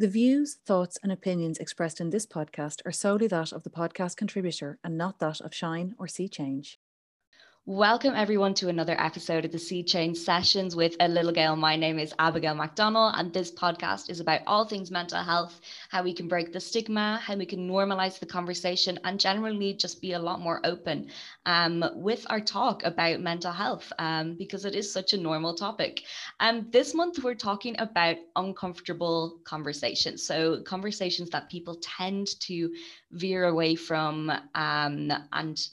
The views, thoughts, and opinions expressed in this podcast are solely that of the podcast contributor and not that of Shine or See Change. Welcome, everyone, to another episode of the See Change Sessions with a Little Girl. My name is Abigail McDonald, and this podcast is about all things mental health, how we can break the stigma, how we can normalize the conversation, and generally just be a lot more open um, with our talk about mental health um, because it is such a normal topic. Um, this month, we're talking about uncomfortable conversations. So, conversations that people tend to veer away from um, and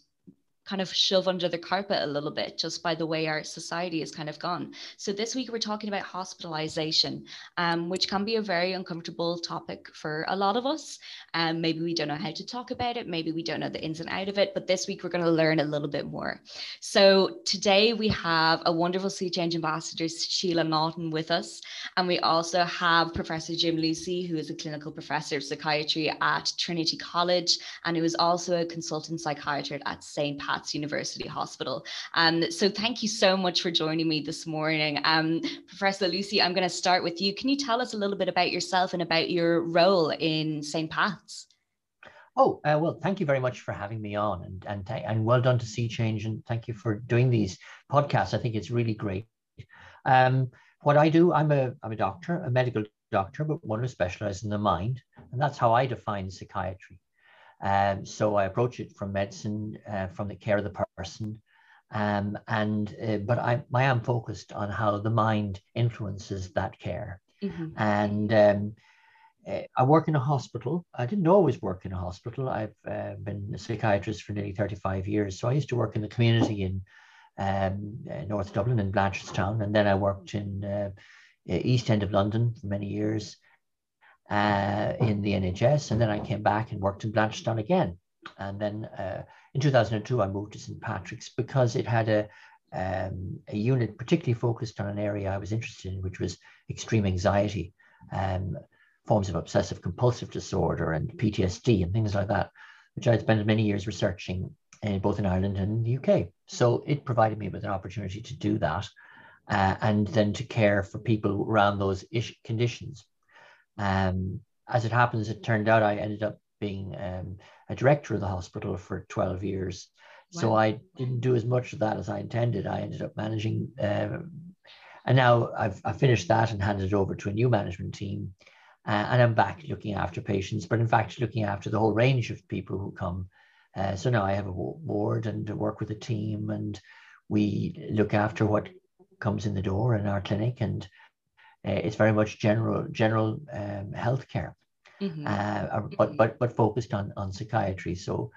kind of shove under the carpet a little bit just by the way our society has kind of gone. So this week we're talking about hospitalization, um, which can be a very uncomfortable topic for a lot of us. Um, maybe we don't know how to talk about it. Maybe we don't know the ins and out of it. But this week we're going to learn a little bit more. So today we have a wonderful See Change ambassador, Sheila Naughton, with us, and we also have Professor Jim Lucey, who is a clinical professor of psychiatry at Trinity College, and who is also a consultant psychiatrist at St. Pat University Hospital. Um, so thank you so much for joining me this morning. Um, Professor Lucey, I'm going to start with you. Can you tell us a little bit about yourself and about your role in St. Pat's? Oh, uh, well, thank you very much for having me on and, and, and well done to See Change and thank you for doing these podcasts. I think it's really great. Um, what I do, I'm a, I'm a doctor, a medical doctor, but one who specializes in the mind. And that's how I define psychiatry. Um, so I approach it from medicine, uh, from the care of the person. Um, and uh, but I, I am focused on how the mind influences that care. Mm-hmm. And um, uh, I work in a hospital. I didn't always work in a hospital. I've uh, been a psychiatrist for nearly 35 years. So I used to work in the community in um, uh, North Dublin in Blanchardstown. And then I worked in uh, East End of London for many years uh, in the NHS. And then I came back and worked in Blanchardstown again. And then uh, in 2002, I moved to St. Patrick's because it had a, um, a unit particularly focused on an area I was interested in, which was extreme anxiety, um, forms of obsessive compulsive disorder, and PTSD, and things like that, which I spent many years researching in, both in Ireland and in the UK. So it provided me with an opportunity to do that. Uh, and then to care for people around those ish- conditions. Um, as it happens, it turned out I ended up being um, a director of the hospital for 12 years. Wow. So I didn't do as much of that as I intended. I ended up managing, uh, and now I've, I've, finished that and handed it over to a new management team. Uh, and I'm back looking after patients, but in fact, looking after the whole range of people who come. Uh, so now I have a ward and work with a team, and we look after what comes in the door in our clinic and uh, it's very much general general um, healthcare, mm-hmm. uh, but but but focused on on psychiatry. So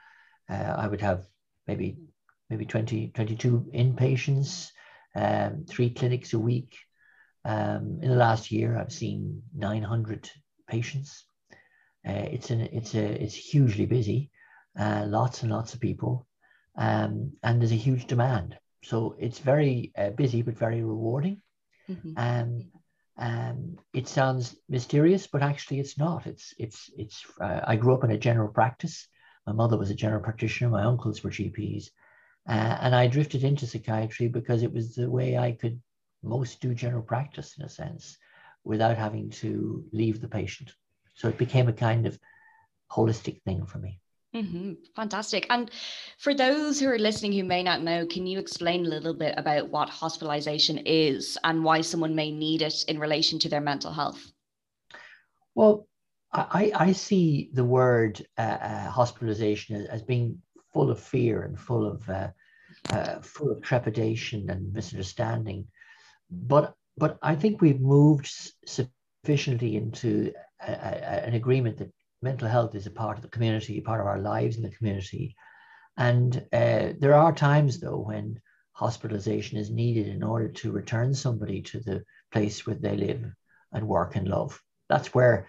uh, I would have maybe maybe 20, 22 inpatients, um, three clinics a week. Um, in the last year, I've seen 900 patients. Uh, it's an it's a it's hugely busy, uh, lots and lots of people, um, and there's a huge demand. So it's very uh, busy but very rewarding. Mm-hmm. Um, um, it sounds mysterious, but actually it's not. It's it's it's. Uh, I grew up in a general practice. My mother was a general practitioner. My uncles were GPs, uh, and I drifted into psychiatry because it was the way I could most do general practice in a sense, without having to leave the patient. So it became a kind of holistic thing for me. Mm-hmm. Fantastic. And for those who are listening who may not know, can you explain a little bit about what hospitalization is and why someone may need it in relation to their mental health? Well, I, I see the word uh, uh, hospitalization as, being full of fear and full of uh, uh, full of trepidation and misunderstanding, but but I think we've moved sufficiently into a, a, an agreement that mental health is a part of the community, part of our lives in the community. And uh, there are times, though, when hospitalization is needed in order to return somebody to the place where they live and work and love. That's where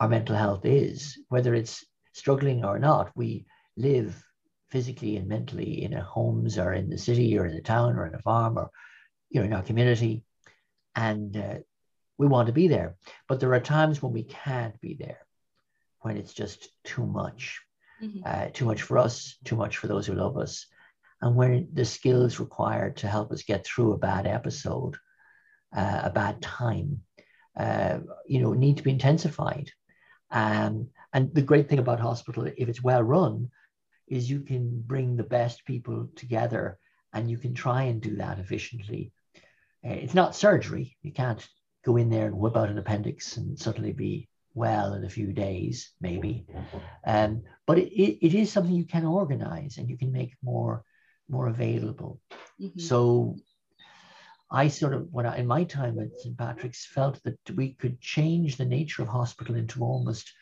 our mental health is, whether it's struggling or not. We live physically and mentally in our homes or in the city or in the town or in a farm or you know in our community, and uh, we want to be there. But there are times when we can't be there when it's just too much, mm-hmm. uh, too much for us, too much for those who love us, and when the skills required to help us get through a bad episode, uh, a bad time, uh, you know, need to be intensified. Um, and the great thing about hospital, if it's well run, is you can bring the best people together and you can try and do that efficiently. Uh, it's not surgery. You can't go in there and whip out an appendix and suddenly be well in a few days, maybe. Um, but it, it, it is something you can organize and you can make more more available. Mm-hmm. So I sort of, when I, in my time at St. Patrick's, felt that we could change the nature of hospital into almost,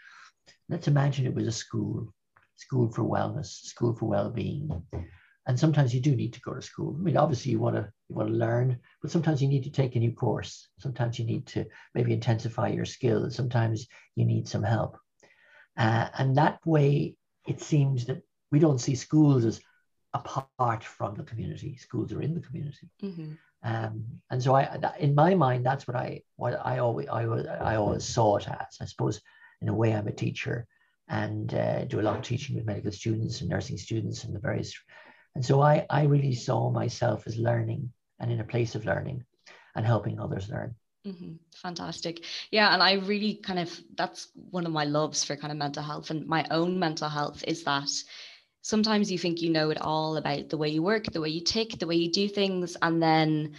let's imagine it was a school, school for wellness, school for well-being. And sometimes you do need to go to school. I mean, obviously you want to you want to learn, but sometimes you need to take a new course. Sometimes you need to maybe intensify your skills. Sometimes you need some help. Uh, and that way, it seems that we don't see schools as apart from the community. Schools are in the community. Mm-hmm. Um, and so I, in my mind, that's what I, what I always, I, I always saw it as. I suppose, in a way, I'm a teacher and uh, do a lot of teaching with medical students and nursing students and the various. And so I, I really saw myself as learning and in a place of learning and helping others learn. Mm-hmm. Fantastic. Yeah. And I really kind of, that's one of my loves for kind of mental health and my own mental health is that sometimes you think you know it all about the way you work, the way you tick, the way you do things, and then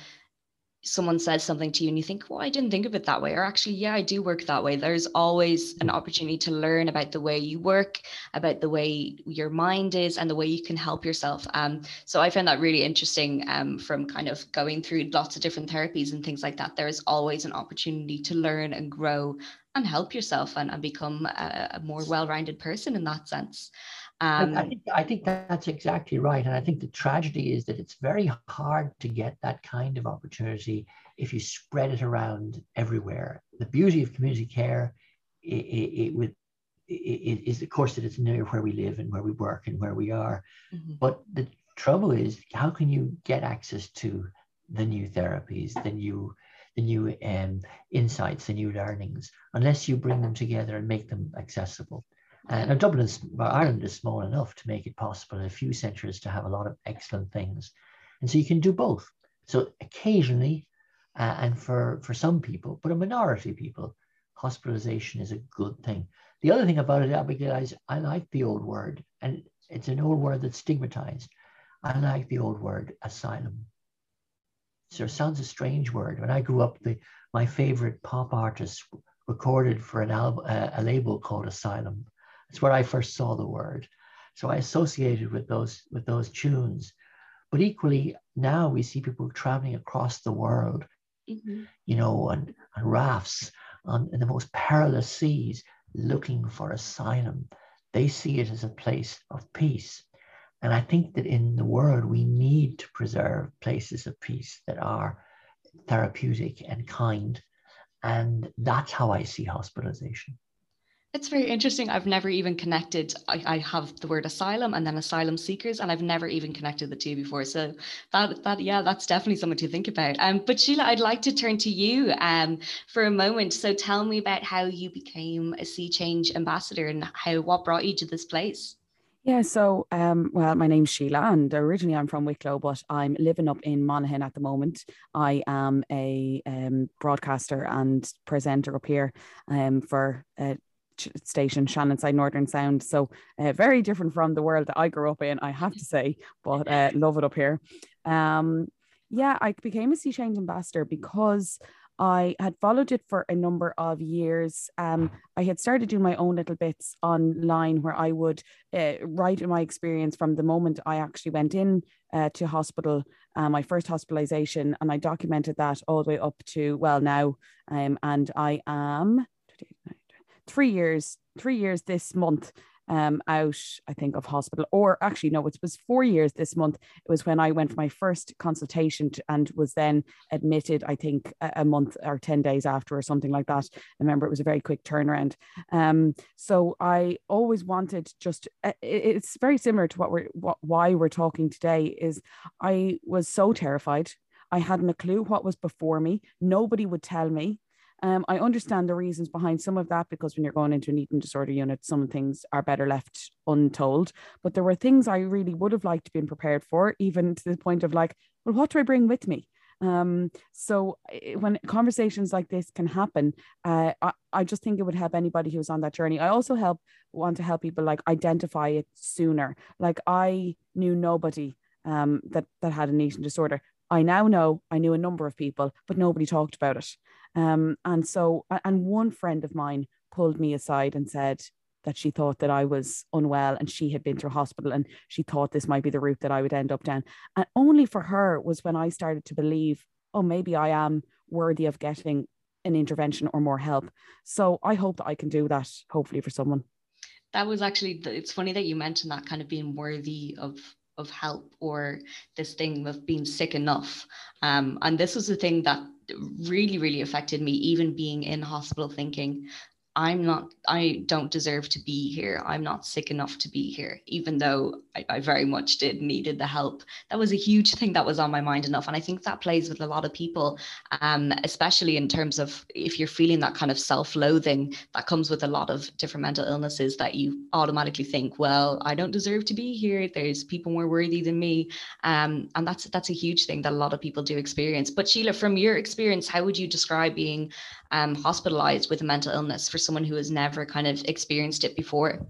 someone says something to you and you think, well, I didn't think of it that way. Or actually, yeah, I do work that way. There's always an opportunity to learn about the way you work, about the way your mind is, and the way you can help yourself. Um, so I found that really interesting um, from kind of going through lots of different therapies and things like that. There is always an opportunity to learn and grow and help yourself and, and become a, a more well-rounded person in that sense. Um, I, think, I think that's exactly right. And I think the tragedy is that it's very hard to get that kind of opportunity if you spread it around everywhere. The beauty of community care it, it, it with it is of course that it's near where we live and where we work and where we are. Mm-hmm. But the trouble is, how can you get access to the new therapies, the new the new um, insights, the new learnings, unless you bring them together and make them accessible? Uh, now, Dublin is, well, Ireland is small enough to make it possible in a few centres to have a lot of excellent things. And so you can do both. So occasionally, uh, and for, for some people, but a minority people, hospitalization is a good thing. The other thing about it, Abigail, is I like the old word, and it's an old word that's stigmatized. I like the old word asylum. So it sounds a strange word. When I grew up, the, my favorite pop artist recorded for an album, uh, a label called Asylum. It's where I first saw the word. So I associated with those with those tunes. But equally, now we see people traveling across the world, mm-hmm. you know, on, on rafts on in the most perilous seas, looking for asylum. They see it as a place of peace. And I think that in the world, we need to preserve places of peace that are therapeutic and kind. And that's how I see hospitalization. It's very interesting. I've never even connected. I, I, have the word asylum and then asylum seekers, and I've never even connected the two before. So that that yeah, that's definitely something to think about. Um, but Sheila, I'd like to turn to you um for a moment. So tell me about how you became a See Change ambassador and how what brought you to this place. Yeah, so um, well, my name's Sheila, and originally I'm from Wicklow, but I'm living up in Monaghan at the moment. I am a um, broadcaster and presenter up here um, for uh, station, Shannonside Northern Sound. So uh, very different from the world that I grew up in, I have to say, but uh, love it up here. Um, yeah, I became a See Change ambassador because I had followed it for a number of years. Um, I had started doing my own little bits online where I would uh, write my experience from the moment I actually went in uh, to hospital, uh, my first hospitalization, and I documented that all the way up to well now. Um, and I am three years, three years this month um, out, I think, of hospital. Or actually, no, it was four years this month. It was when I went for my first consultation and was then admitted, I think, a, a, month or 10 days after or something like that. I remember it was a very quick turnaround. Um, so I always wanted just, it, it's very similar to what we're, what, why we're talking today is I was so terrified. I hadn't a clue what was before me. Nobody would tell me. Um, I understand the reasons behind some of that because when you're going into an eating disorder unit, some things are better left untold. But there were things I really would have liked to been prepared for, even to the point of like, well, what do I bring with me? Um, so when conversations like this can happen, uh, I, I just think it would help anybody who's on that journey. I also help want to help people like identify it sooner. Like I knew nobody um, that that had an eating disorder. I now know I knew a number of people, but nobody talked about it. Um, and so, and one friend of mine pulled me aside and said that she thought that I was unwell and she had been to hospital and she thought this might be the route that I would end up down. And only for her was when I started to believe, oh, maybe I am worthy of getting an intervention or more help. So I hope that I can do that, hopefully, for someone. That was actually, it's funny that you mentioned that kind of being worthy of of help or this thing of being sick enough. Um, and this was the thing that really, really affected me, even being in hospital, thinking, I'm not, I don't deserve to be here. I'm not sick enough to be here, even though I, I, very much did needed the help. That was a huge thing that was on my mind enough. And I think that plays with a lot of people, um, especially in terms of if you're feeling that kind of self-loathing that comes with a lot of different mental illnesses that you automatically think, well, I don't deserve to be here. There's people more worthy than me. Um, and that's that's a huge thing that a lot of people do experience. But Sheila, from your experience, how would you describe being um, hospitalized with a mental illness for someone who has never kind of experienced it before?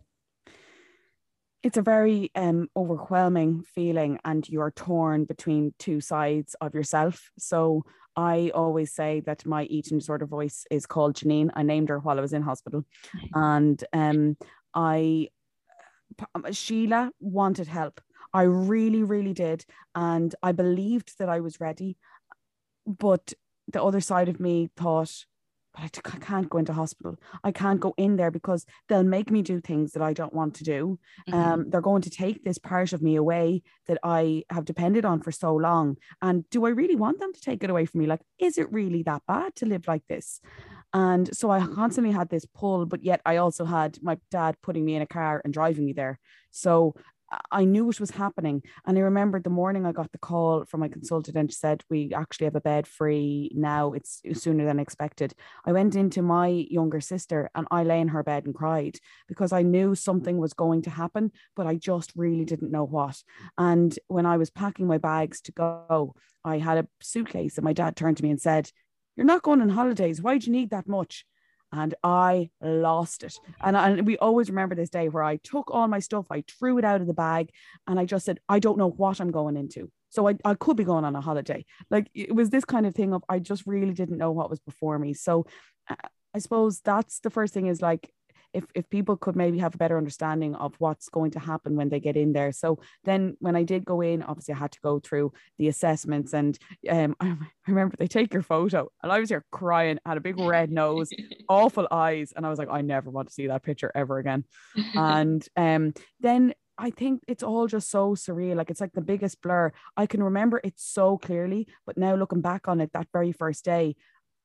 It's a very um, overwhelming feeling, and you're torn between two sides of yourself. So I always say that my eating disorder voice is called Janine. I named her while I was in hospital, and um, I Sheila wanted help. I really, really did, and I believed that I was ready, but the other side of me thought but I, can't go into hospital. I can't go in there because they'll make me do things that I don't want to do. Mm-hmm. Um, they're going to take this part of me away that I have depended on for so long. And do I really want them to take it away from me? Like, is it really that bad to live like this? And so I constantly had this pull, but yet I also had my dad putting me in a car and driving me there. So I knew it was happening. And I remember the morning I got the call from my consultant and she said, We actually have a bed free now. It's sooner than expected. I went into my younger sister and I lay in her bed and cried because I knew something was going to happen, but I just really didn't know what. And when I was packing my bags to go, I had a suitcase and my dad turned to me and said, You're not going on holidays. Why do you need that much? And I lost it. And, and we always remember this day where I took all my stuff, I threw it out of the bag, and I just said, I don't know what I'm going into. So I, I could be going on a holiday. Like it was this kind of thing of I just really didn't know what was before me. So uh, I suppose that's the first thing is like if if people could maybe have a better understanding of what's going to happen when they get in there. So then when I did go in, obviously I had to go through the assessments and um, I, remember they take your photo and I was here crying, had a big red nose, awful eyes. And I was like, I never want to see that picture ever again. and um, then I think it's all just so surreal. Like it's like the biggest blur. I can remember it so clearly, but now looking back on it, that very first day,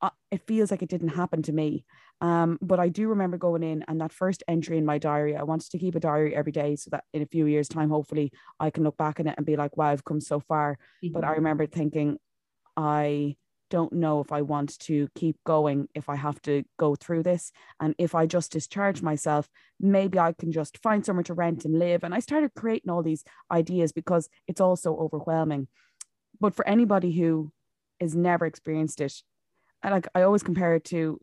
uh, it feels like it didn't happen to me. Um, but I do remember going in and that first entry in my diary, I wanted to keep a diary every day so that in a few years' time, hopefully I can look back on it and be like, wow, I've come so far. Mm-hmm. But I remember thinking, I don't know if I want to keep going, if I have to go through this. And if I just discharge myself, maybe I can just find somewhere to rent and live. And I started creating all these ideas because it's all so overwhelming. But for anybody who has never experienced it, like I always compare it to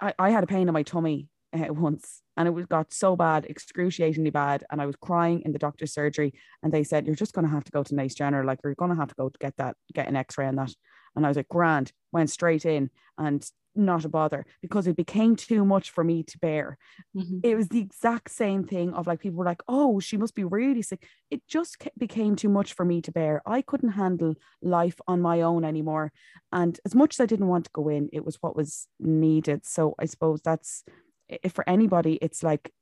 I, I had a pain in my tummy uh, once and it was got so bad, excruciatingly bad. And I was crying in the doctor's surgery. And they said, You're just going to have to go to Naas General. Like, you're going to have to go to get that, get an x ray on that. And I was like, Grand, went straight in. And not a bother because it became too much for me to bear. Mm-hmm. It was the exact same thing of like people were like, oh, she must be really sick. It just became too much for me to bear. I couldn't handle life on my own anymore. And as much as I didn't want to go in, it was what was needed. So I suppose that's if for anybody, it's like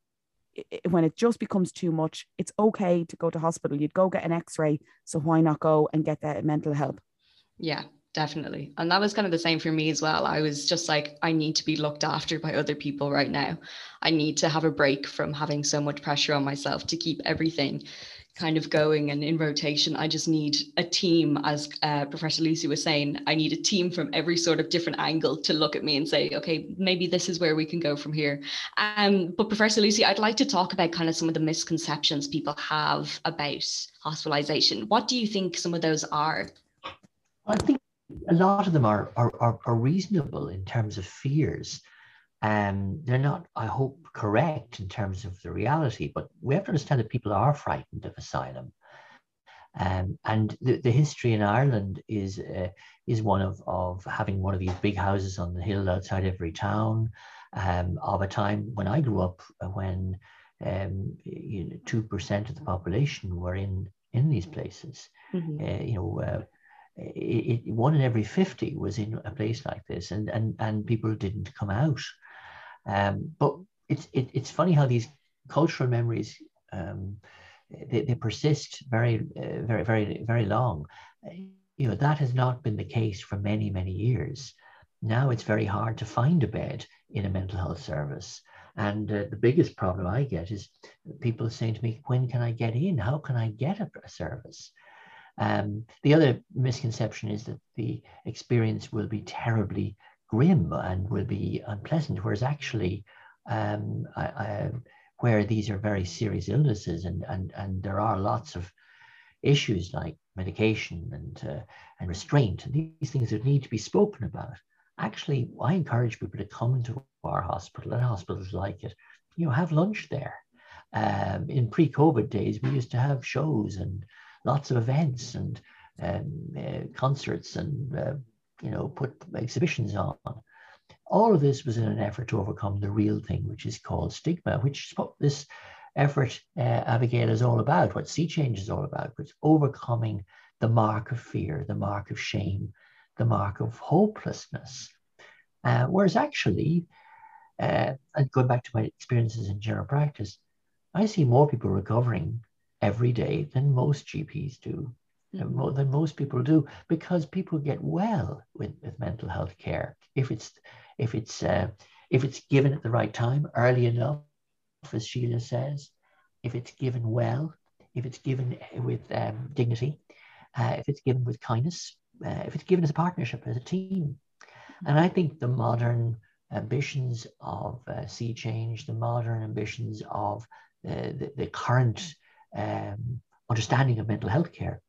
when it just becomes too much, it's okay to go to hospital. You'd go get an x ray. So why not go and get that mental help? Yeah, definitely. And that was kind of the same for me as well. I was just like, I need to be looked after by other people right now. I need to have a break from having so much pressure on myself to keep everything kind of going and in rotation. I just need a team, as uh, Professor Lucey was saying, I need a team from every sort of different angle to look at me and say, okay, maybe this is where we can go from here. Um, but Professor Lucey, I'd like to talk about kind of some of the misconceptions people have about hospitalization. What do you think some of those are? I think a lot of them are, are, are, are reasonable in terms of fears. And they're not, I hope, correct in terms of the reality, but we have to understand that people are frightened of asylum. Um, and the, the history in Ireland is uh, is one of, of having one of these big houses on the hill outside every town, um, of a time when I grew up uh, when um, you know, 2% of the population were in, in these places. Mm-hmm. Uh, you know, uh, it, it, one in every 50 was in a place like this and, and, and people didn't come out. Um, but it's, it, it's funny how these cultural memories, um, they, they persist very, uh, very, very, very long. You know, that has not been the case for many, many years. Now it's very hard to find a bed in a mental health service. And uh, the biggest problem I get is people saying to me, when can I get in? How can I get a, a service? Um, the other misconception is that the experience will be terribly grim and will be unpleasant, whereas actually, um, I, I, where these are very serious illnesses and, and, and there are lots of issues like medication and, uh, and restraint and these things that need to be spoken about actually, I encourage people to come to our hospital and hospitals like it. You know, have lunch there. Um, in pre-COVID days, we used to have shows and lots of events and um, uh, concerts and uh, you know put exhibitions on. All of this was in an effort to overcome the real thing, which is called stigma, which this effort, uh, Abigail, is all about. What See Change is all about, it's overcoming the mark of fear, the mark of shame, the mark of hopelessness. Uh, whereas actually, uh, and going back to my experiences in general practice, I see more people recovering every day than most GPs do, mm-hmm. than most people do, because people get well with, with mental health care if it's if it's uh, if it's given at the right time, early enough, as Sheila says, if it's given well, if it's given with um, dignity, uh, if it's given with kindness, uh, if it's given as a partnership, as a team. And I think the modern ambitions of uh, see change, the modern ambitions of uh, the, the current um, understanding of mental health care,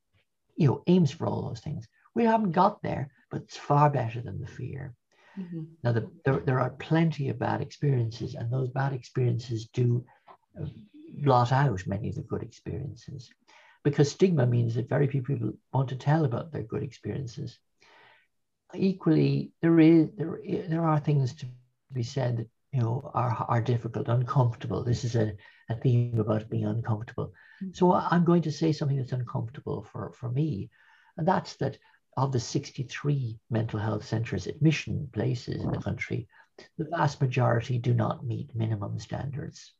you know, aims for all those things. We haven't got there, but it's far better than the fear. Mm-hmm. Now, the, there, there are plenty of bad experiences, and those bad experiences do uh, blot out many of the good experiences because stigma means that very few people want to tell about their good experiences. Equally, there is there, there are things to be said that you know are, are difficult, uncomfortable. This is a, a theme about being uncomfortable. Mm-hmm. So I'm going to say something that's uncomfortable for, for me, and that's that of the 63 mental health centres admission places in the country, the vast majority do not meet minimum standards.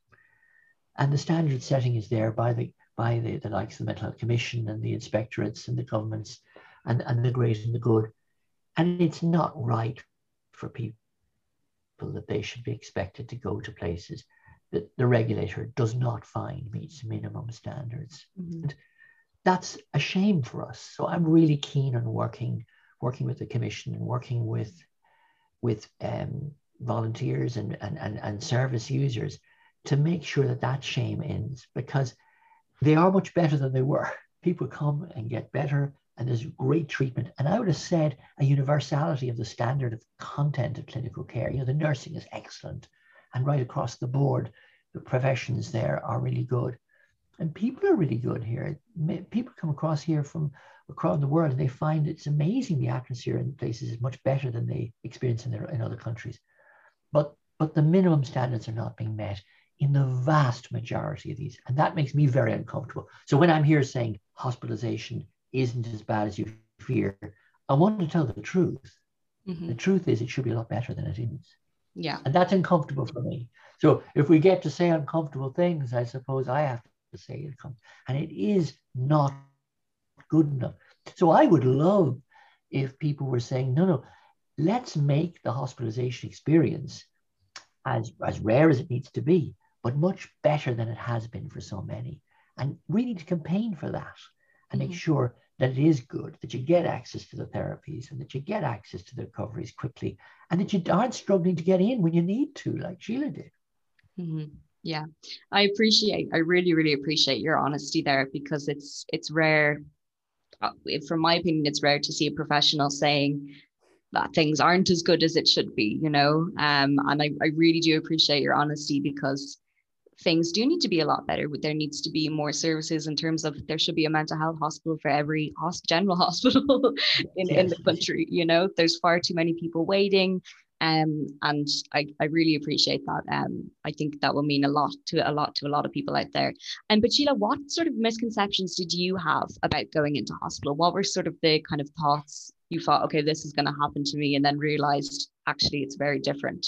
And the standard setting is there by the by the, the likes of the Mental Health Commission and the inspectorates and the governments and, and the great and the good. And it's not right for people that they should be expected to go to places that the regulator does not find meets minimum standards. Mm-hmm. And that's a shame for us. So I'm really keen on working working with the commission and working with with um, volunteers and, and, and, and service users to make sure that that shame ends because they are much better than they were. People come and get better, and there's great treatment. And I would have said a universality of the standard of content of clinical care. You know, the nursing is excellent, and right across the board, the professions there are really good. And people are really good here. People come across here from across the world and they find it's amazing the atmosphere in places is much better than they experience in, their, in other countries. But but the minimum standards are not being met in the vast majority of these. And that makes me very uncomfortable. So when I'm here saying hospitalization isn't as bad as you fear, I want to tell the truth. Mm-hmm. The truth is, it should be a lot better than it is. Yeah. And that's uncomfortable for me. So if we get to say uncomfortable things, I suppose I have to say it. Comes. And it is not good enough. So I would love if people were saying, no, no, let's make the hospitalization experience as, as rare as it needs to be but much better than it has been for so many. And we need to campaign for that and mm-hmm. make sure that it is good, that you get access to the therapies and that you get access to the recoveries quickly and that you aren't struggling to get in when you need to, like Sheila did. Mm-hmm. Yeah, I appreciate, I really, really appreciate your honesty there because it's it's rare uh, from my opinion, it's rare to see a professional saying that things aren't as good as it should be, you know. Um, and I, I really do appreciate your honesty because things do need to be a lot better. There needs to be more services in terms of there should be a mental health hospital for every general hospital in, yes. in the country. You know, there's far too many people waiting. Um, and I, I really appreciate that. Um, I think that will mean a lot to a lot to a lot of people out there. And but Sheila, what sort of misconceptions did you have about going into hospital? What were sort of the kind of thoughts you thought, okay, this is going to happen to me, and then realized actually it's very different?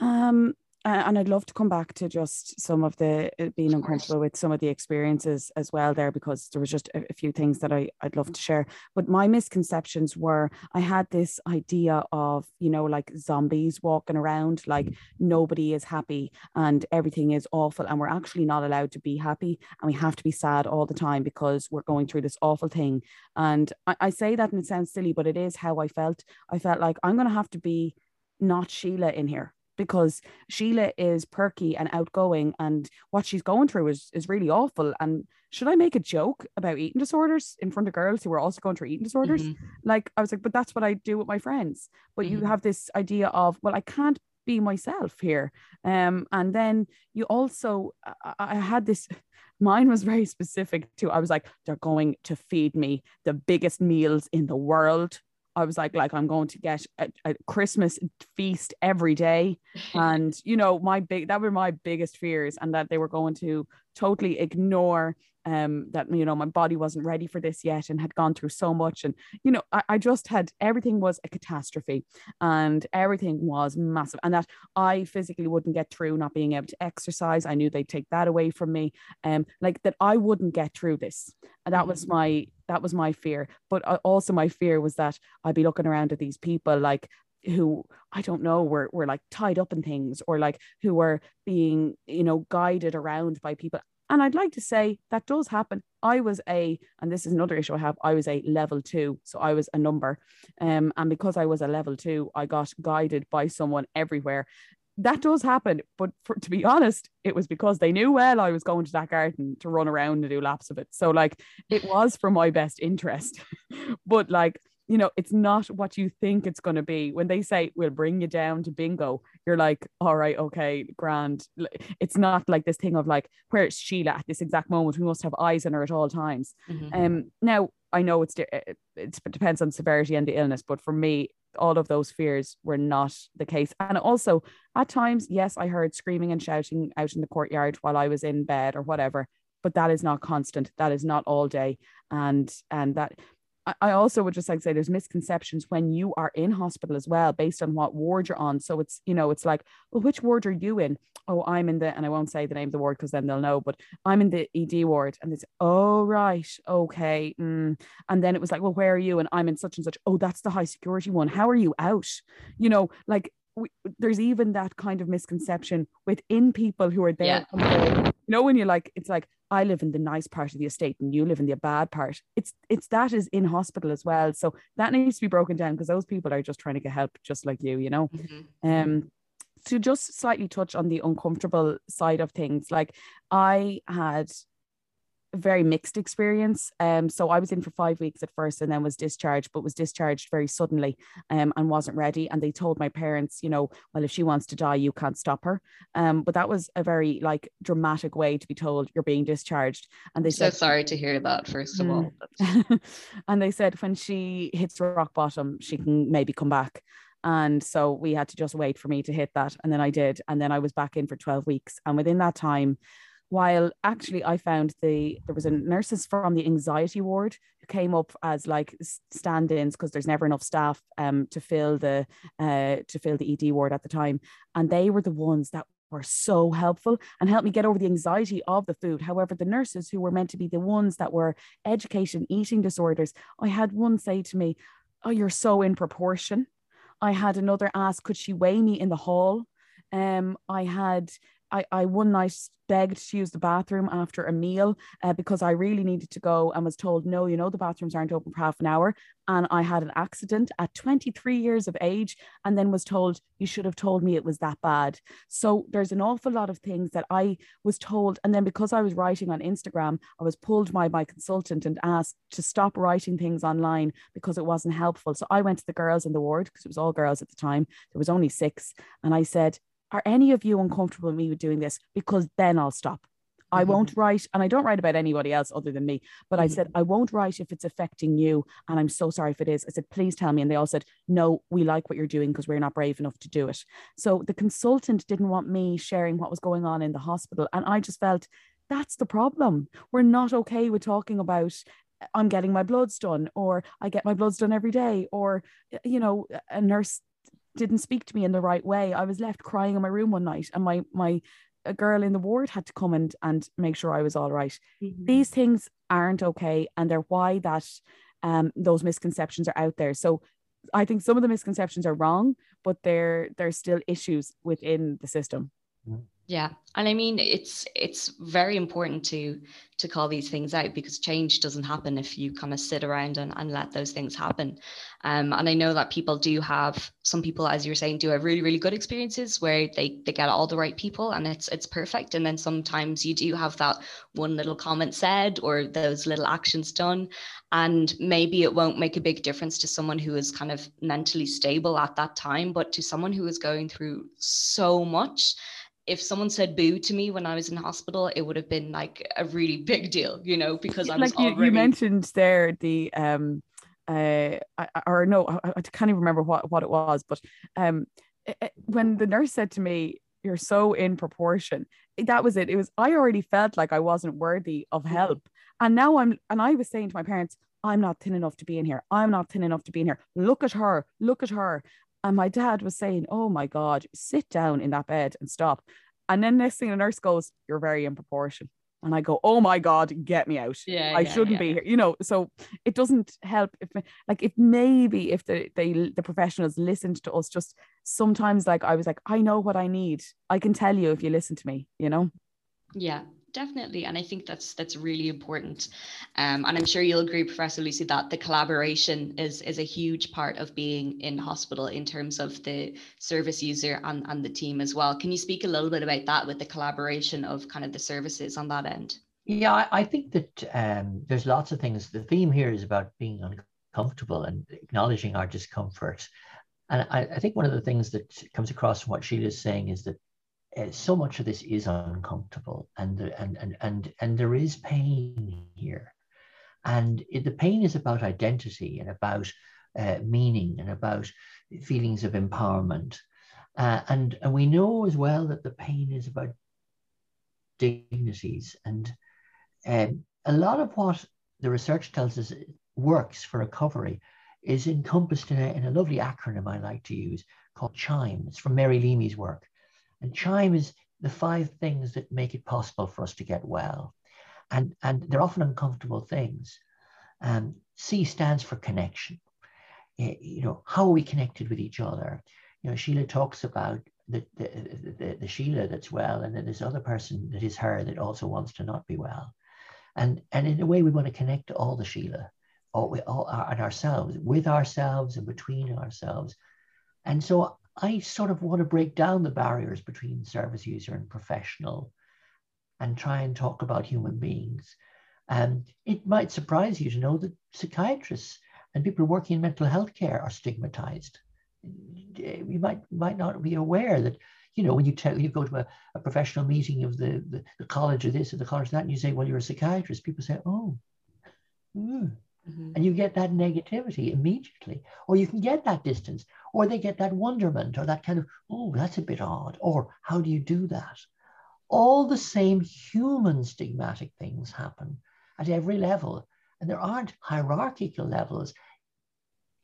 Um, and I'd love to come back to just some of the uh, being uncomfortable with some of the experiences as well there because there was just a, a, few things that I, I'd love to share. But my misconceptions were I had this idea of, you know, like zombies walking around, like nobody is happy and everything is awful. And we're actually not allowed to be happy and we have to be sad all the time because we're going through this awful thing. And I, I say that and it sounds silly, but it is how I felt. I felt like I'm going to have to be not Sheila in here because Sheila is perky and outgoing and what she's going through is, is really awful. And should I make a joke about eating disorders in front of girls who are also going through eating disorders? Mm-hmm. Like I was like, but that's what I do with my friends. But mm-hmm. you have this idea of, well, I can't be myself here. Um, and then you also, I, I had this, mine was very specific too. I was like, they're going to feed me the biggest meals in the world. I was like, like I'm going to get a, a Christmas feast every day, and you know, my big that were my biggest fears, and that they were going to totally ignore um, that you know my body wasn't ready for this yet and had gone through so much. And you know I, I, just had everything was a catastrophe and everything was massive and that I physically wouldn't get through not being able to exercise. I knew they'd take that away from me. Um like that I wouldn't get through this. And that was mm-hmm. my that was my fear but uh, also my fear was that I'd be looking around at these people like who I don't know were were like tied up in things or like who were being you know guided around by people and I'd like to say that does happen. I was a, and this is another issue I have, I was a level two. So I was a number. Um, and because I was a level two, I got guided by someone everywhere. That does happen. But for, to be honest, it was because they knew well I was going to that garden to run around and do laps of it. So, like, it was for my best interest. but, like, you know, it's not what you think it's going to be. When they say we'll bring you down to bingo, you're like, all right, okay, grand. It's not like this thing of like, where's Sheila at this exact moment? We must have eyes on her at all times. Mm-hmm. Um, now I know it's it, it depends on severity and the illness, but for me, all of those fears were not the case. And also, at times, yes, I heard screaming and shouting out in the courtyard while I was in bed or whatever, but that is not constant. That is not all day, and and that I also would just like to say there's misconceptions when you are in hospital as well, based on what ward you're on. So it's, you know, it's like, well, which ward are you in? Oh, I'm in the, and I won't say the name of the ward because then they'll know, but I'm in the ED ward. And it's, oh, right. Okay. Mm. And then it was like, well, where are you? And I'm in such and such. Oh, that's the high security one. How are you out? You know, like we, there's even that kind of misconception within people who are there. Yeah. You know, when you're like, it's like, I live in the nice part of the estate and you live in the bad part. It's it's that is in hospital as well. So that needs to be broken down because those people are just trying to get help just like you, you know. Mm-hmm. Um to just slightly touch on the uncomfortable side of things, like I had very mixed experience. Um, so I was in for five weeks at first and then was discharged, but was discharged very suddenly um, and wasn't ready. And they told my parents, you know, well, if she wants to die, you can't stop her. Um, but that was a very like dramatic way to be told you're being discharged. And they I'm said, so sorry to hear that, first of all. Mm. and they said when she hits rock bottom, she can maybe come back. And so we had to just wait for me to hit that. And then I did. And then I was back in for 12 weeks. And within that time, while actually I found the there was a nurses from the anxiety ward who came up as like stand-ins because there's never enough staff um to fill the uh to fill the ED ward at the time and they were the ones that were so helpful and helped me get over the anxiety of the food. However, the nurses who were meant to be the ones that were educating eating disorders, I had one say to me, Oh, you're so in proportion. I had another ask, could she weigh me in the hall? Um, I had I, I one night begged to use the bathroom after a meal uh, because I really needed to go and was told, no, you know, the bathrooms aren't open for half an hour. And I had an accident at 23 years of age and then was told, you should have told me it was that bad. So there's an awful lot of things that I was told. And then because I was writing on Instagram, I was pulled by my consultant and asked to stop writing things online because it wasn't helpful. So I went to the girls in the ward because it was all girls at the time. There was only six. And I said, are any of you uncomfortable with me doing this? Because then I'll stop. I mm-hmm. won't write, and I don't write about anybody else other than me, but mm-hmm. I said, I won't write if it's affecting you. And I'm so sorry if it is. I said, please tell me. And they all said, no, we like what you're doing because we're not brave enough to do it. So the consultant didn't want me sharing what was going on in the hospital. And I just felt that's the problem. We're not okay with talking about I'm getting my bloods done, or I get my bloods done every day, or, you know, a nurse didn't speak to me in the right way. I was left crying in my room one night, and my my a girl in the ward had to come and and make sure I was all right. mm-hmm. These things aren't okay, and they're why that um, those misconceptions are out there. So I think some of the misconceptions are wrong, but there there's still issues within the system. Mm-hmm. Yeah, and I mean it's it's very important to to call these things out because change doesn't happen if you kind of sit around and, and let those things happen. Um, and I know that people do have some people, as you're saying, do have really really good experiences where they they get all the right people and it's it's perfect. And then sometimes you do have that one little comment said or those little actions done, and maybe it won't make a big difference to someone who is kind of mentally stable at that time, but to someone who is going through so much if someone said boo to me when I was in hospital, it would have been like a really big deal, you know, because I was like you, already... you mentioned there the um uh I, or no, I, I can't even remember what what it was, but um it, it, when the nurse said to me, "You're so in proportion," that was it. It was I already felt like I wasn't worthy of mm-hmm. help, and now I'm and I was saying to my parents, I'm not thin enough to be in here. I'm not thin enough to be in here. Look at her. Look at her. And my dad was saying, Oh my God, sit down in that bed and stop. And then next thing the nurse goes, You're very in proportion. And I go, Oh my God, get me out. Yeah. I yeah, shouldn't yeah. be here. You know, so it doesn't help if like if maybe if the they the professionals listened to us just sometimes like I was like, I know what I need. I can tell you if you listen to me, you know? Yeah, definitely and i think that's that's really important. Um, and i'm sure you'll agree professor lucey that the collaboration is is a huge part of being in hospital in terms of the service user and, and the team as well. Can you speak a little bit about that with the collaboration of kind of the services on that end? Yeah i, think that um, there's lots of things. The theme here is about being uncomfortable and acknowledging our discomfort. And I, I think one of the things that comes across from what Sheila is saying is that so much of this is uncomfortable and, and, and, and, and there is pain here. And it, the pain is about identity and about uh, meaning and about feelings of empowerment. Uh, and, and we know as well that the pain is about dignities. And um, a lot of what the research tells us works for recovery is encompassed in a, in a lovely acronym I like to use called CHIME. It's from Mary Leamy's work. And chime is the five things that make it possible for us to get well. And, and they're often uncomfortable things. Um, C stands for connection. You know, how are we connected with each other? You know, Sheila talks about the, the, the, the Sheila that's well, and then this other person that is her that also wants to not be well. And, and in a way, we want to connect to all the Sheila, all, we, all, and ourselves, with ourselves and between ourselves. And so I sort of want to break down the barriers between service user and professional and try and talk about human beings. Um, it might surprise you to know that psychiatrists and people working in mental health care are stigmatized. You might might not be aware that, you know, when you tell you go to a, a professional meeting of the, the, the, college or this or the college that, and you say, well, you're a psychiatrist, people say, oh, mm, Mm-hmm. And you get that negativity immediately, or you can get that distance, or they get that wonderment, or that kind of, oh, that's a bit odd, or how do you do that? All the same human stigmatic things happen at every level, and there aren't hierarchical levels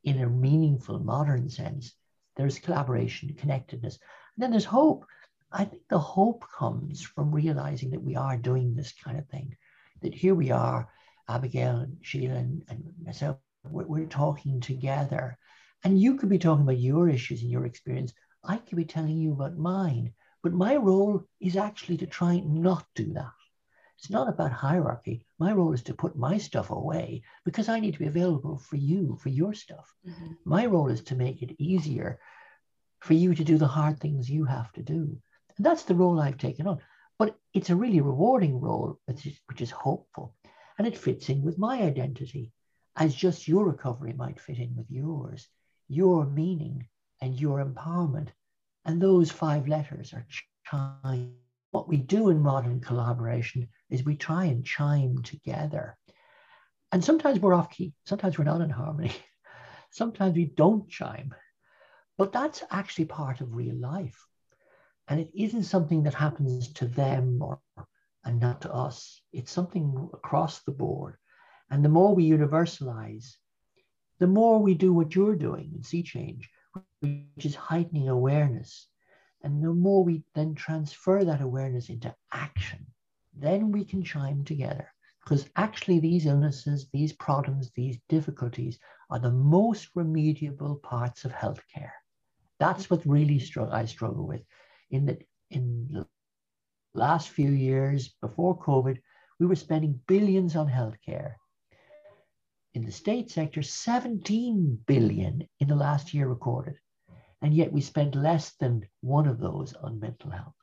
in a meaningful modern sense. There's collaboration, connectedness, and then there's hope. I think the hope comes from realizing that we are doing this kind of thing, that here we are Abigail and Sheila and, and myself, we're, we're, talking together. And you could be talking about your issues and your experience. I could be telling you about mine, But my role is actually to try and not do that. It's not about hierarchy. My role is to put my stuff away because I need to be available for you, for your stuff. Mm-hmm. My role is to make it easier for you to do the hard things you have to do. And that's the role I've taken on. But it's a really rewarding role, which is, which is hopeful. And it fits in with my identity, as just your recovery might fit in with yours, your meaning and your empowerment. And those five letters are chime. What we do in modern collaboration is we try and chime together. And sometimes we're off key, sometimes we're not in harmony, sometimes we don't chime. But that's actually part of real life. And it isn't something that happens to them or and not to us. It's something across the board. And the more we universalize, the more we do what you're doing in See Change, which is heightening awareness. And the more we then transfer that awareness into action, then we can chime together. Because actually, these illnesses, these problems, these difficulties are the most remediable parts of healthcare. That's what really str- I struggle with. In the in the last few years before COVID, we were spending billions on healthcare. In the state sector, 17 billion in the last year recorded. And yet we spend less than one of those on mental health,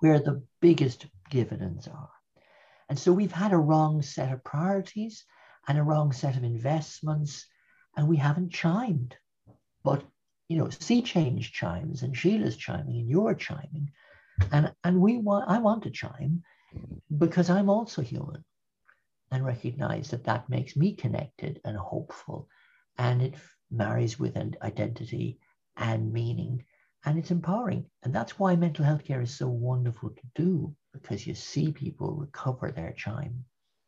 where the biggest dividends are. And so we've had a wrong set of priorities and a wrong set of investments, and we haven't chimed. But you know, see change chimes and Sheila's chiming and you're chiming. And and we want I want to chime because I'm also human and recognize that that makes me connected and hopeful and it marries with an identity and meaning and it's empowering and that's why mental health care is so wonderful to do because you see people recover their chime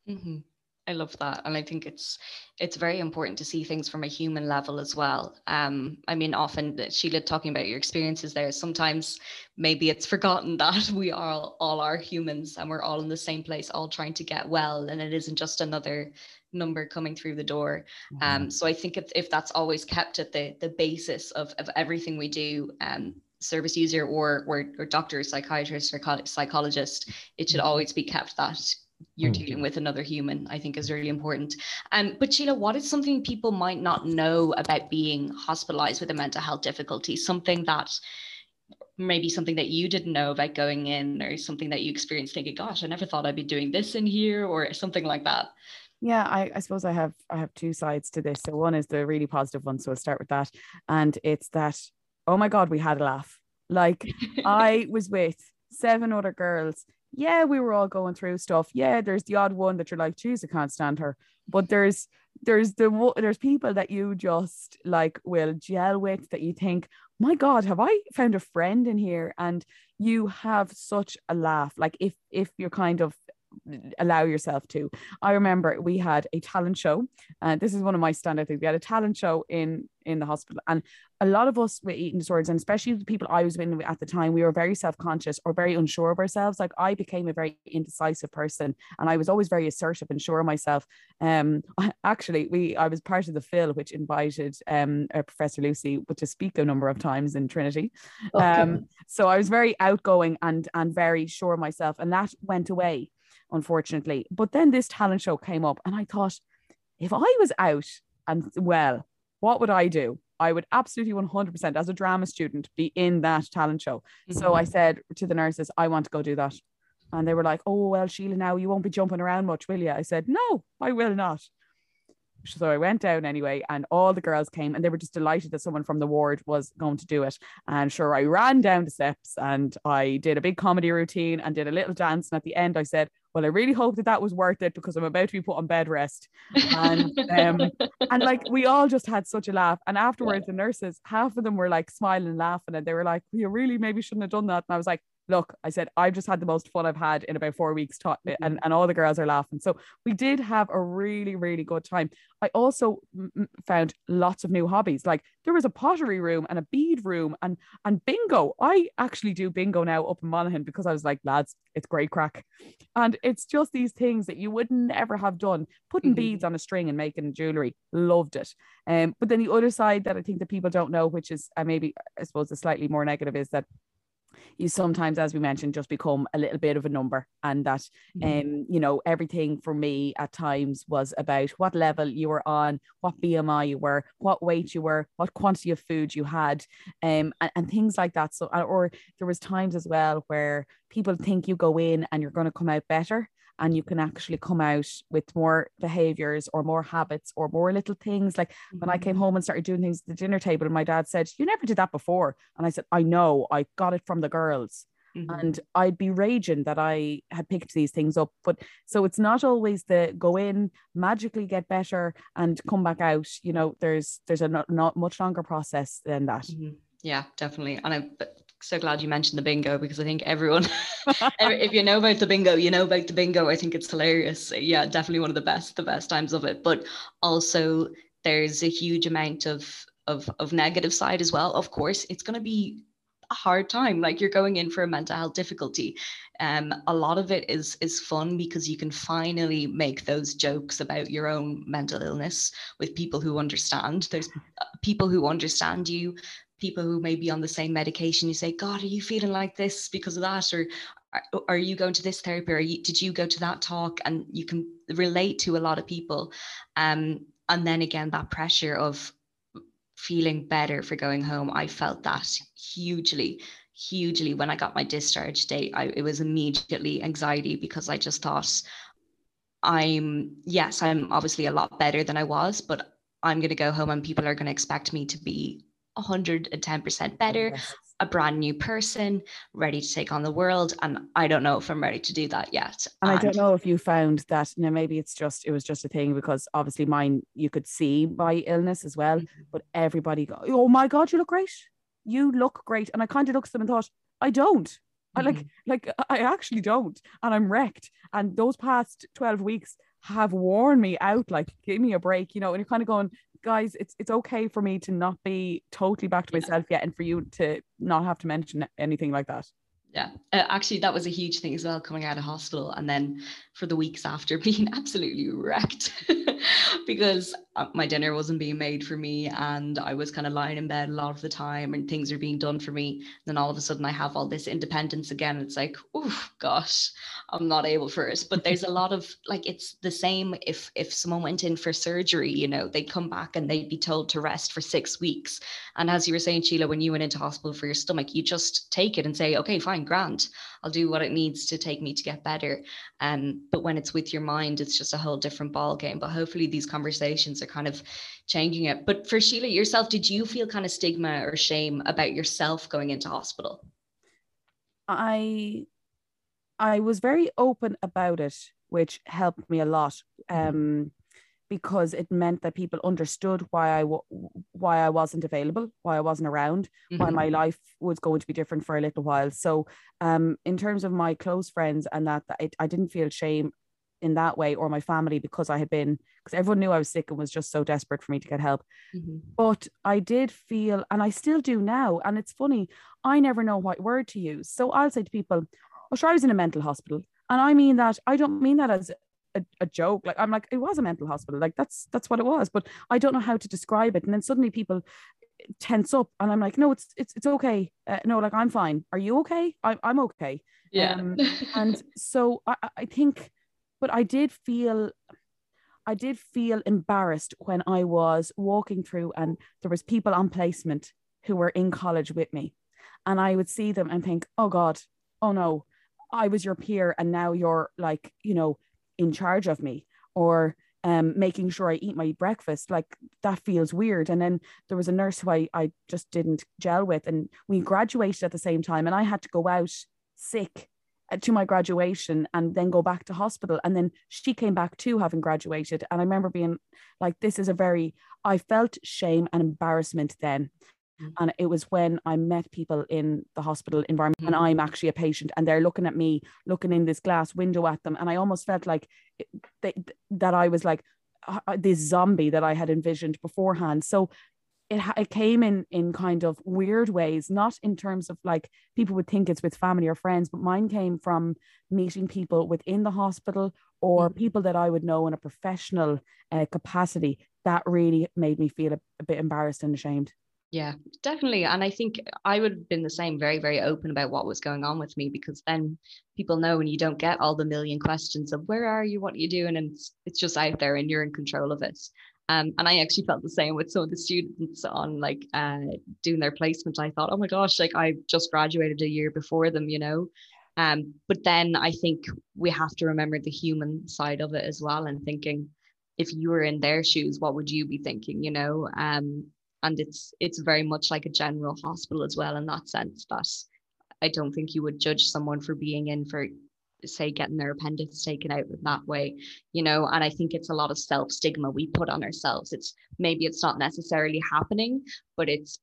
mm-hmm. I love that, and I think it's it's very important to see things from a human level as well. Um, I mean, often Sheila talking about your experiences there. Sometimes maybe it's forgotten that we are all, all are humans and we're all in the same place, all trying to get well, and it isn't just another number coming through the door. Um, mm-hmm. Um, so I think if, if that's always kept at the the basis of of everything we do, um, service user or or, or doctor, psychiatrist, or psychologist, it should mm-hmm. always be kept that you're mm. dealing with another human i think is really important. Um, but sheila what is something people might not know about being hospitalized with a mental health difficulty? Something that maybe something that you didn't know about going in or something that you experienced thinking gosh i never thought i'd be doing this in here or something like that? Yeah I, I suppose i have i have two sides to this. So one is the really positive one so i'll start with that. And it's that oh my god we had a laugh. Like i was with seven other girls yeah, we were all going through stuff. Yeah, there's the odd one that you're like, geez, I can't stand her. But there's there's the there's people that you just like will gel with that you think, my God, have I found a friend in here? And you have such a laugh. Like if if you're kind of allow yourself to. I remember we had a talent show, and this is one of my standout things. We had a talent show in in the hospital, and a lot of us with eating disorders, and especially the people I was with at the time, we were very self conscious or very unsure of ourselves. Like I became a very indecisive person, and I was always very assertive and sure of myself. Um, actually, we I was part of the Phil, which invited um uh, Professor Lucey to speak a number of times in Trinity. Okay. Um, so I was very outgoing and and very sure of myself, and that went away unfortunately. But then this talent show came up, and I thought, if I was out and well, what would I do? I would absolutely 100% as a drama student be in that talent show. Mm-hmm. So I said to the nurses, I want to go do that. And they were like, Oh, well, Sheila, now you won't be jumping around much, will you? I said, No, I will not. So I went down anyway, and all the girls came and they were just delighted that someone from the ward was going to do it. And sure, I ran down the steps and I did a big comedy routine and did a little dance. And at the end, I said, well, I really hope that that was worth it because I'm about to be put on bed rest. And, um, and like, we all just had such a laugh. And afterwards, yeah. the nurses, half of them were like smiling laughing. And they were like, you really maybe shouldn't have done that. And I was like, look, I said, I've just had the most fun I've had in about four weeks, ta- mm-hmm. and, and all the girls are laughing. So we did have a really, really good time. I also m- found lots of new hobbies. Like there was a pottery room and a bead room and and bingo. I actually do bingo now up in Monaghan because I was like, lads, it's great crack. And it's just these things that you would never have done. Putting mm-hmm. beads on a string and making jewelry, loved it. Um, but then the other side that I think that people don't know, which is uh, maybe I suppose a slightly more negative, is that you sometimes, as we mentioned, just become a little bit of a number, and that, mm-hmm. um, you know, everything for me at times was about what level you were on, what BMI you were, what weight you were, what quantity of food you had, um, and, and things like that. So, or there was times as well where people think you go in and you're going to come out better, and you can actually come out with more behaviors or more habits or more little things. Like mm-hmm. when I came mm-hmm. home and started doing things at the dinner table, and my dad said, You never did that before. And I said, I know, I got it from the girls. Mm-hmm. And I'd be raging that I had picked these things up. But so it's not always the go in, magically get better and come back out. You know, there's there's a not, not much longer process than that. Mm-hmm. Yeah, definitely. And I so glad you mentioned the bingo because I think everyone, if you know about the bingo, you know about the bingo. I think it's hilarious. Yeah, definitely one of the best, the best times of it. But also, there's a huge amount of of of negative side as well. Of course, it's going to be a hard time. Like you're going in for a mental health difficulty. Um, a lot of it is is fun because you can finally make those jokes about your own mental illness with people who understand. There's uh, people who understand you people who may be on the same medication you say god are you feeling like this because of that? Or are you going to this therapy? Or did you go to that talk? And you can relate to a lot of people um, and then again that pressure of feeling better for going home i felt that hugely hugely. When i got my discharge date I, it was immediately anxiety because i just thought i'm yes i'm obviously a lot better than i was but i'm going to go home and people are going to expect me to be 110% better, yes. a brand new person, ready to take on the world. And I don't know if I'm ready to do that yet. And, and I don't know if you found that, now maybe it's just, it was just a thing because obviously mine, you could see my illness as well, mm-hmm. but everybody go, oh my God, you look great. You look great. And I kind of looked at them and thought, I don't. I like, mm-hmm. like I actually don't, and I'm wrecked. And those past twelve weeks have worn me out. Like, give me a break, you know. And you're kind of going, guys, it's it's okay for me to not be totally back to myself yet, and for you to not have to mention anything like that. Yeah, uh, actually, that was a huge thing as well coming out of hospital, and then for the weeks after being absolutely wrecked because uh, my dinner wasn't being made for me and I was kind of lying in bed a lot of the time and things are being done for me. and Then all of a sudden I have all this independence again. It's like, oh gosh, I'm not able for it. But there's a lot of like it's the same if if someone went in for surgery, you know, they'd come back and they'd be told to rest for six weeks. And as you were saying, Sheila, when you went into hospital for your stomach, you just take it and say, okay, fine, grant. I'll do what it needs to take me to get better. Um, but when it's with your mind, it's just a whole different ball game. But hopefully these conversations are kind of changing it. But for Sheila yourself, did you feel kind of stigma or shame about yourself going into hospital? I I was very open about it, which helped me a lot. Mm-hmm. Um, because it meant that people understood why I w- why I wasn't available, why I wasn't around, mm-hmm. why my life was going to be different for a little while. So, um, in terms of my close friends and that, that it, I didn't feel shame in that way or my family because I had been because everyone knew I was sick and was just so desperate for me to get help. Mm-hmm. But I did feel, and I still do now, and it's funny, I never know what word to use. So I'll say to people, "Oh, sure, I was in a mental hospital." And I mean that I don't mean that as a, a joke. Like I'm like, it was a mental hospital. Like that's that's what it was. But I don't know how to describe it. And then suddenly people tense up and I'm like, no, it's it's it's okay. Uh, no, like I'm fine. Are you okay? I, I'm okay. Yeah. Um, and so I, I think, but I did feel I did feel embarrassed when I was walking through and there was people on placement who were in college with me. And I would see them and think, oh God, oh no, I was your peer and now you're like, you know, in charge of me or um, making sure I eat my breakfast. Like that feels weird. And then there was a nurse who I, I just didn't gel with. And we graduated at the same time. And I had to go out sick uh, to my graduation and then go back to hospital. And then she came back too, having graduated. And I remember being like, this is a very, I felt shame and embarrassment then. Mm-hmm. And it was when I met people in the hospital environment mm-hmm. and I'm actually a patient and they're looking at me, looking in this glass window at them. And I almost felt like they, that I was like uh, uh, this zombie that I had envisioned beforehand. So it, it came in in kind of weird ways, not in terms of like people would think it's with family or friends, but mine came from meeting people within the hospital or mm-hmm. people that I would know in a professional uh, capacity. That really made me feel a, a bit embarrassed and ashamed. Yeah, definitely. And I think I would have been the same, very, very open about what was going on with me because then people know and you don't get all the million questions of where are you, what are you doing? And it's, it's just out there and you're in control of it. Um, and I actually felt the same with some of the students on like uh, doing their placement. I thought, oh my gosh, like I just graduated a year before them, you know. Um, but then I think we have to remember the human side of it as well and thinking, if you were in their shoes, what would you be thinking, you know? Um, and it's it's very much like a general hospital as well in that sense that I don't think you would judge someone for being in for say getting their appendix taken out in that way you know? And i think it's a lot of self stigma we put on ourselves. It's maybe it's not necessarily happening but it's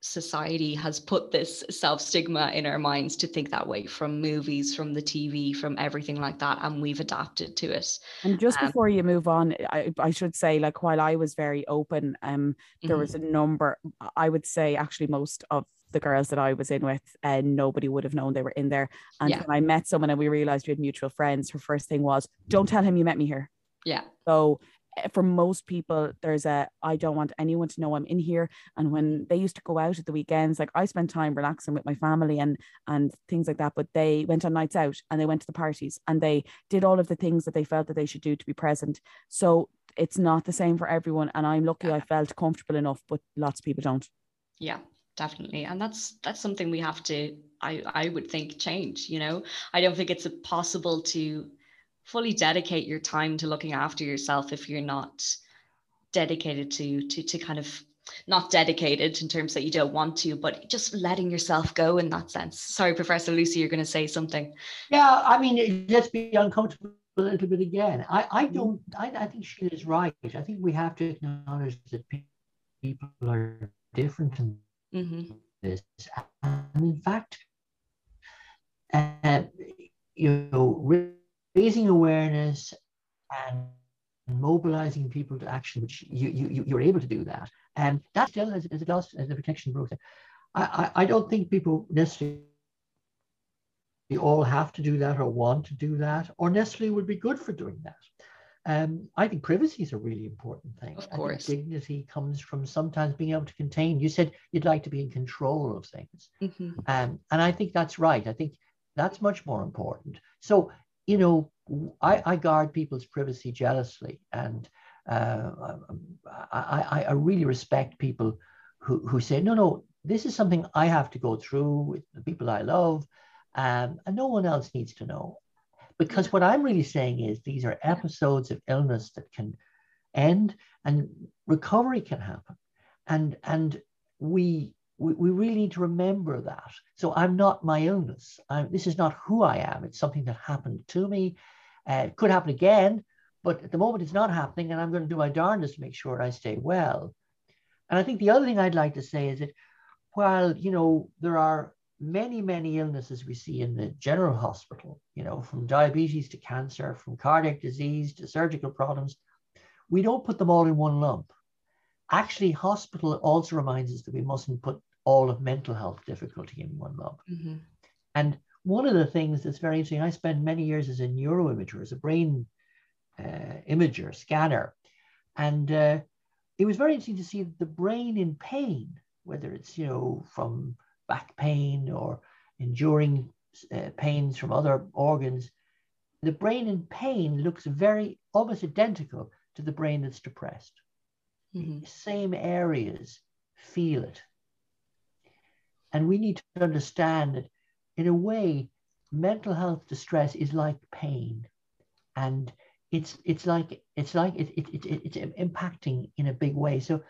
society has put this self stigma in our minds to think that way from movies, from the TV, from everything like that, and we've adapted to it. And just um, before you move on, I, I should say, like while I was very open, um, there mm-hmm. was a number. I would say actually most of the girls that I was in with, and uh, nobody would have known they were in there. And yeah. when I met someone and we realized we had mutual friends, her first thing was, "Don't tell him you met me here." Yeah. So Eh, for most people there's a i don't want anyone to know i'm in here. And when they used to go out at the weekends like i spent time relaxing with my family and and things like that but they went on nights out and they went to the parties and they did all of the things that they felt that they should do to be present. So it's not the same for everyone and i'm lucky i felt comfortable enough but lots of people don't. Yeah definitely. And that's that's something we have to i i would think change you know? I don't think it's possible to fully dedicate your time to looking after yourself if you're not dedicated to to to kind of not dedicated in terms that you don't want to, but just letting yourself go in that sense. Sorry, Professor Lucey, you're going to say something. Yeah, I mean, let's be uncomfortable a little bit again. I, I mm-hmm. don't, I, I think she is right. I think we have to acknowledge that people are different in mm-hmm. this. And in fact, uh, you know, raising awareness and mobilizing people to action, which you, you, you're able to do that. And that still as, as it does as the protection process. I, I, I don't think people necessarily all have to do that or want to do that or necessarily would be good for doing that. Um, I think privacy is a really important thing. Of course. dignity comes from sometimes being able to contain. You said you'd like to be in control of things. Mm-hmm. Um, and I think that's right. I think that's much more important. So you know, I, I guard people's privacy jealously, and uh, I, I really respect people who, who say, no, no, this is something I have to go through with the people I love, um, and no one else needs to know. Because what I'm really saying is these are episodes of illness that can end and recovery can happen. And, and we we, we really need to remember that. So I'm not my illness. I'm, this is not who I am. It's something that happened to me. Uh, it could happen again, but at the moment it's not happening, and I'm going to do my darndest to make sure I stay well. And I think the other thing I'd like to say is that while you know there are many many illnesses we see in the general hospital, you know from diabetes to cancer, from cardiac disease to surgical problems, we don't put them all in one lump. Actually, hospital also reminds us that we mustn't put all of mental health difficulty in one lump. Mm-hmm. And one of the things that's very interesting, I spent many years as a neuroimager, as a brain uh, imager, scanner. And uh, it was very interesting to see the brain in pain, whether it's, you know, from back pain or enduring uh, pains from other organs. The brain in pain looks very almost identical to the brain that's depressed. Mm-hmm. Same areas feel it. And we need to understand that, in a way, mental health distress is like pain, and it's it's like it's like it, it, it, it's impacting in a big way. So,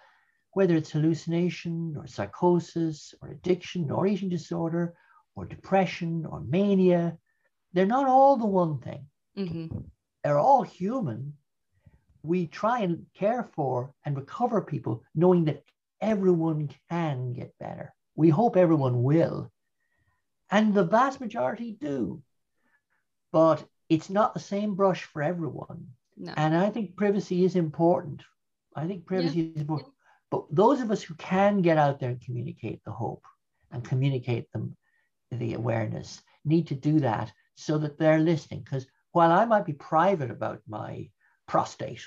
whether it's hallucination or psychosis or addiction or eating disorder or depression or mania, they're not all the one thing. Mm-hmm. They're all human. We try and care for and recover people, knowing that everyone can get better. We hope everyone will. And the vast majority do. But it's not the same brush for everyone. No. And I think privacy is important. I think privacy yeah. is important. But those of us who can get out there and communicate the hope and communicate them the awareness need to do that so that they're listening. Because while I might be private about my prostate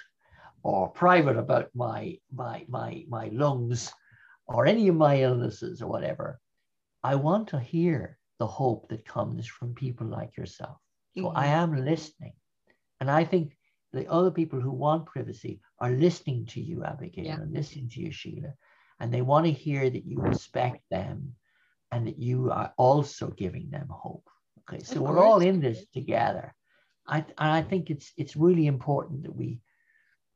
or private about my my my my lungs or any of my illnesses or whatever, I want to hear the hope that comes from people like yourself. So mm-hmm. I am listening. And I think the other people who want privacy are listening to you, Abigail, yeah. and listening to you, Sheila. And they want to hear that you respect them and that you are also giving them hope. Okay, so we're all in this together. I, and I think it's it's really important that we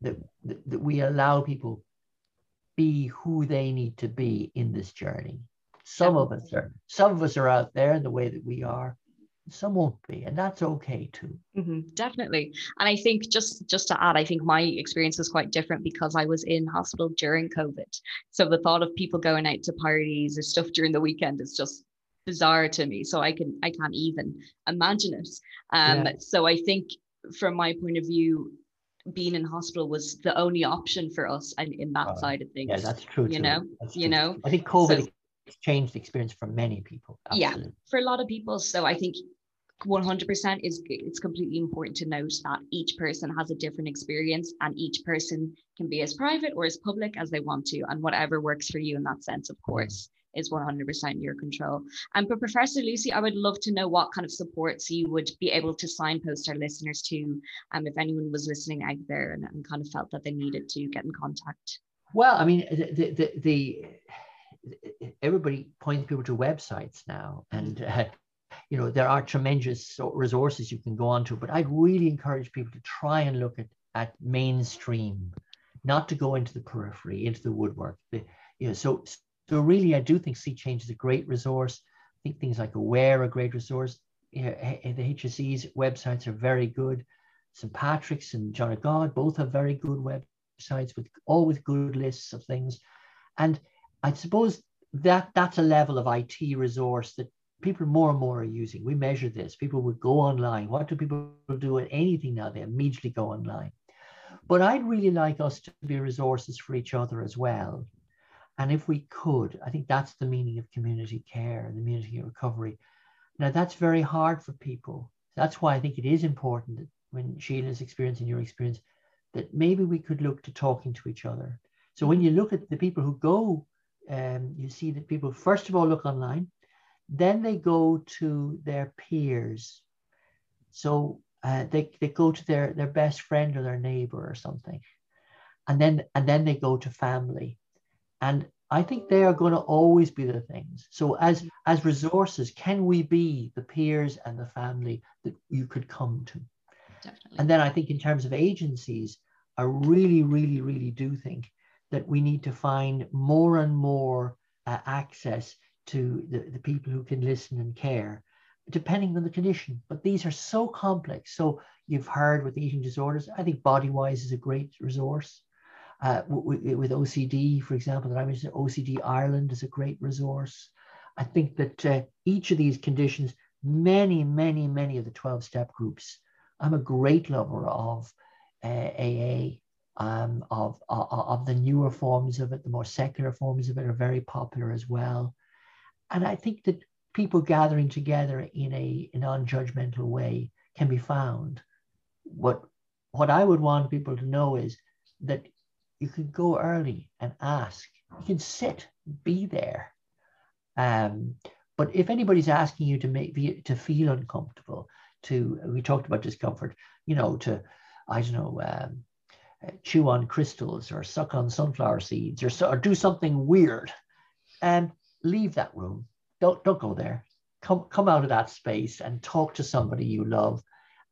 that, that, that we allow people be who they need to be in this journey. Some of us are some of us are out there in the way that we are, some won't be and that's okay too. Mm-hmm, definitely. And i think just just to add i think my experience was quite different because i was in hospital during covid. So the thought of people going out to parties or stuff during the weekend is just bizarre to me. So i can i can't even imagine it. Um yeah. so i think from my point of view being in hospital was the only option for us and in that uh, side of things yeah that's true you too. know that's you know? I think covid so, changed the experience for many people Absolutely. yeah for a lot of people. So i think 100% is it's completely important to note that each person has a different experience and each person can be as private or as public as they want to and whatever works for you in that sense of course is 100% your control and but professor lucey i would love to know what kind of supports you would be able to signpost our listeners to um, if anyone was listening out there and, and kind of felt that they needed to get in contact well i mean the, the, the everybody points people to websites now and uh, you know, there are tremendous resources you can go onto, but I'd really encourage people to try and look at, at mainstream, not to go into the periphery, into the woodwork. The, you know, so, so really, I do think See Change is a great resource. I think things like Aware are a great resource. The HSE's websites are very good. St. Patrick's and John of God both have very good websites with all with good lists of things. And I suppose that that's a level of IT resource that people more and more are using. We measure this. People would go online. What do people do at anything now? They immediately go online. But I'd really like us to be resources for each other as well. And if we could, I think that's the meaning of community care and the community recovery. Now, that's very hard for people. That's why I think it is important that when Sheila's experience and your experience, that maybe we could look to talking to each other. So when you look at the people who go, um, you see that people, first of all, look online then they go to their peers. So uh, they, they go to their, their best friend or their neighbor or something. And then and then they go to family. And I think they are going to always be the things. So as as resources, can we be the peers and the family that you could come to? Definitely. And then I think in terms of agencies, I really, really, really do think that we need to find more and more uh, access to the, the people who can listen and care, depending on the condition. But these are so complex. So you've heard with eating disorders, I think Bodywhys is a great resource. Uh, with, OCD, for example, that I mentioned, OCD Ireland is a great resource. I think that uh, each of these conditions, many, many, many of the 12 step groups, I'm a great lover of uh, AA, um, of, of, of the newer forms of it, the more secular forms of it are very popular as well. And I think that people gathering together in a, a non-judgmental way can be found. What what I would want people to know is that you can go early and ask. You can sit, be there. Um, but if anybody's asking you to make to feel uncomfortable, to we talked about discomfort, you know, to I don't know, um, chew on crystals or suck on sunflower seeds or, or do something weird, and leave that room. Don't don't go there. Come come out of that space and talk to somebody you love,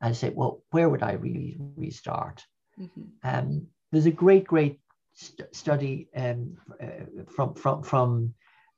and say, well, where would I really restart? Mm-hmm. Um, there's a great great st- study um, uh, from from from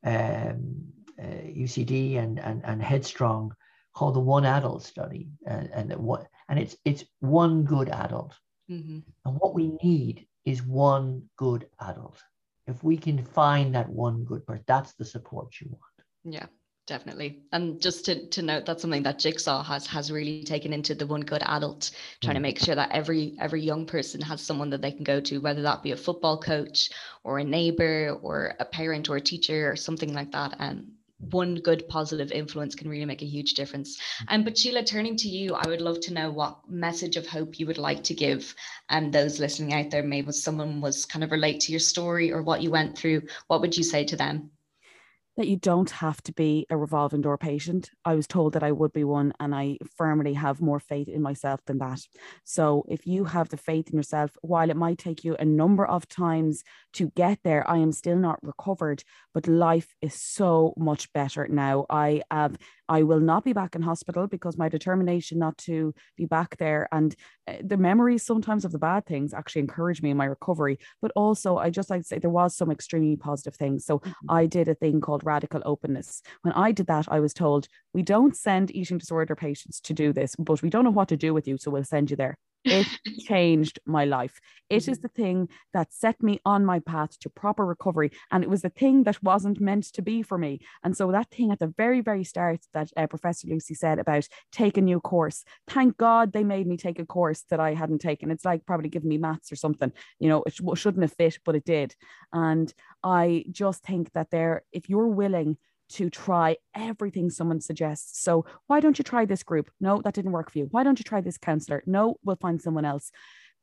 um, uh, UCD and, and and Headstrong called the One Adult Study, uh, and what and it's it's one good adult, mm-hmm. and what we need is one good adult if we can find that one good person, that's the support you want. Yeah, definitely. And just to, to note that's something that Jigsaw has has really taken into the one good adult, trying mm. to make sure that every every young person has someone that they can go to, whether that be a football coach or a neighbor or a parent or a teacher or something like that. And one good positive influence can really make a huge difference. And um, but Sheila, turning to you, I would love to know what message of hope you would like to give and um, those listening out there. Maybe someone was kind of relate to your story or what you went through. What would you say to them? That you don't have to be a revolving door patient. I was told that I would be one, and I firmly have more faith in myself than that. So, if you have the faith in yourself, while it might take you a number of times to get there, I am still not recovered, but life is so much better now. I have I will not be back in hospital because my determination not to be back there and uh, the memories sometimes of the bad things actually encourage me in my recovery. But also, I just like to say there was some extremely positive things. So mm-hmm. I did a thing called radical openness. When I did that, I was told, we don't send eating disorder patients to do this, but we don't know what to do with you. So we'll send you there. It changed my life. It is mm-hmm. the thing that set me on my path to proper recovery. And it was the thing that wasn't meant to be for me. And so that thing at the very, very start that uh, Professor Lucey said about take a new course, thank God they made me take a course that I hadn't taken. It's like probably giving me maths or something. You know, it sh- shouldn't have fit, but it did. And I just think that there, if you're willing to try everything someone suggests. So, why don't you try this group? No, that didn't work for you. Why don't you try this counselor? No, we'll find someone else.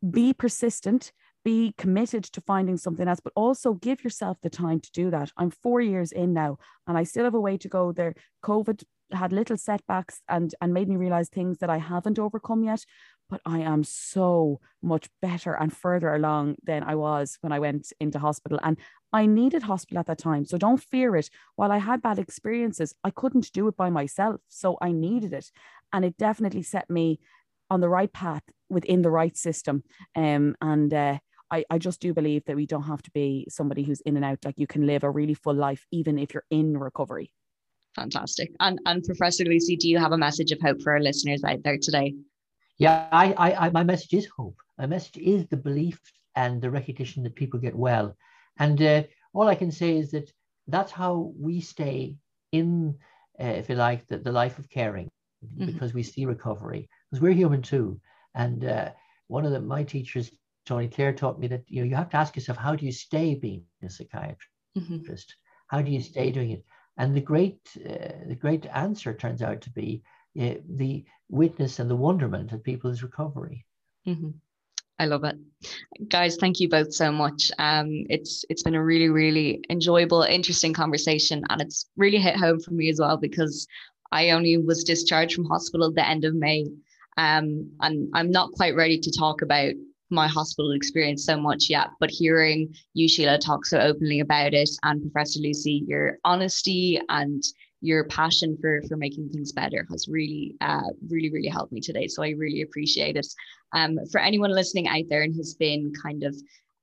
Be persistent, be committed to finding something else, but also give yourself the time to do that. I'm four years in now and I still have a way to go there. COVID had little setbacks and and made me realize things that I haven't overcome yet but I am so much better and further along than I was when I went into hospital. And I needed hospital at that time so don't fear it. While I had bad experiences I couldn't do it by myself so I needed it. And it definitely set me on the right path within the right system. Um, and uh, I, I just do believe that we don't have to be somebody who's in and out. Like you can live a really full life even if you're in recovery Fantastic. And and Professor Lucey, do you have a message of hope for our listeners out there today? Yeah, I, I, I my message is hope. My message is the belief and the recognition that people get well. And uh, all I can say is that that's how we stay in, uh, if you like, the, the life of caring, mm-hmm. because we see recovery, because we're human too. And uh, one of the, my teachers, Tony Clare, taught me that you know you have to ask yourself, how do you stay being a psychiatrist? Mm-hmm. How do you stay doing it? And the great, uh, the great answer turns out to be uh, the witness and the wonderment of people's recovery. Mm-hmm. I love it, guys. Thank you both so much. Um, it's it's been a really really enjoyable, interesting conversation, and it's really hit home for me as well because I only was discharged from hospital at the end of May, um, and I'm not quite ready to talk about my hospital experience so much yet, but hearing you, Sheila, talk so openly about it, and Professor Lucey, your honesty and your passion for for making things better has really, uh, really, really helped me today. So I really appreciate it. Um, for anyone listening out there and has been kind of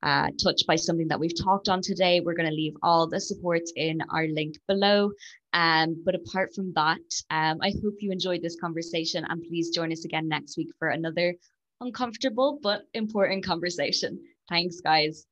uh, touched by something that we've talked on today, we're going to leave all the supports in our link below. Um, but apart from that, um, I hope you enjoyed this conversation and please join us again next week for another uncomfortable but important conversation. Thanks, guys.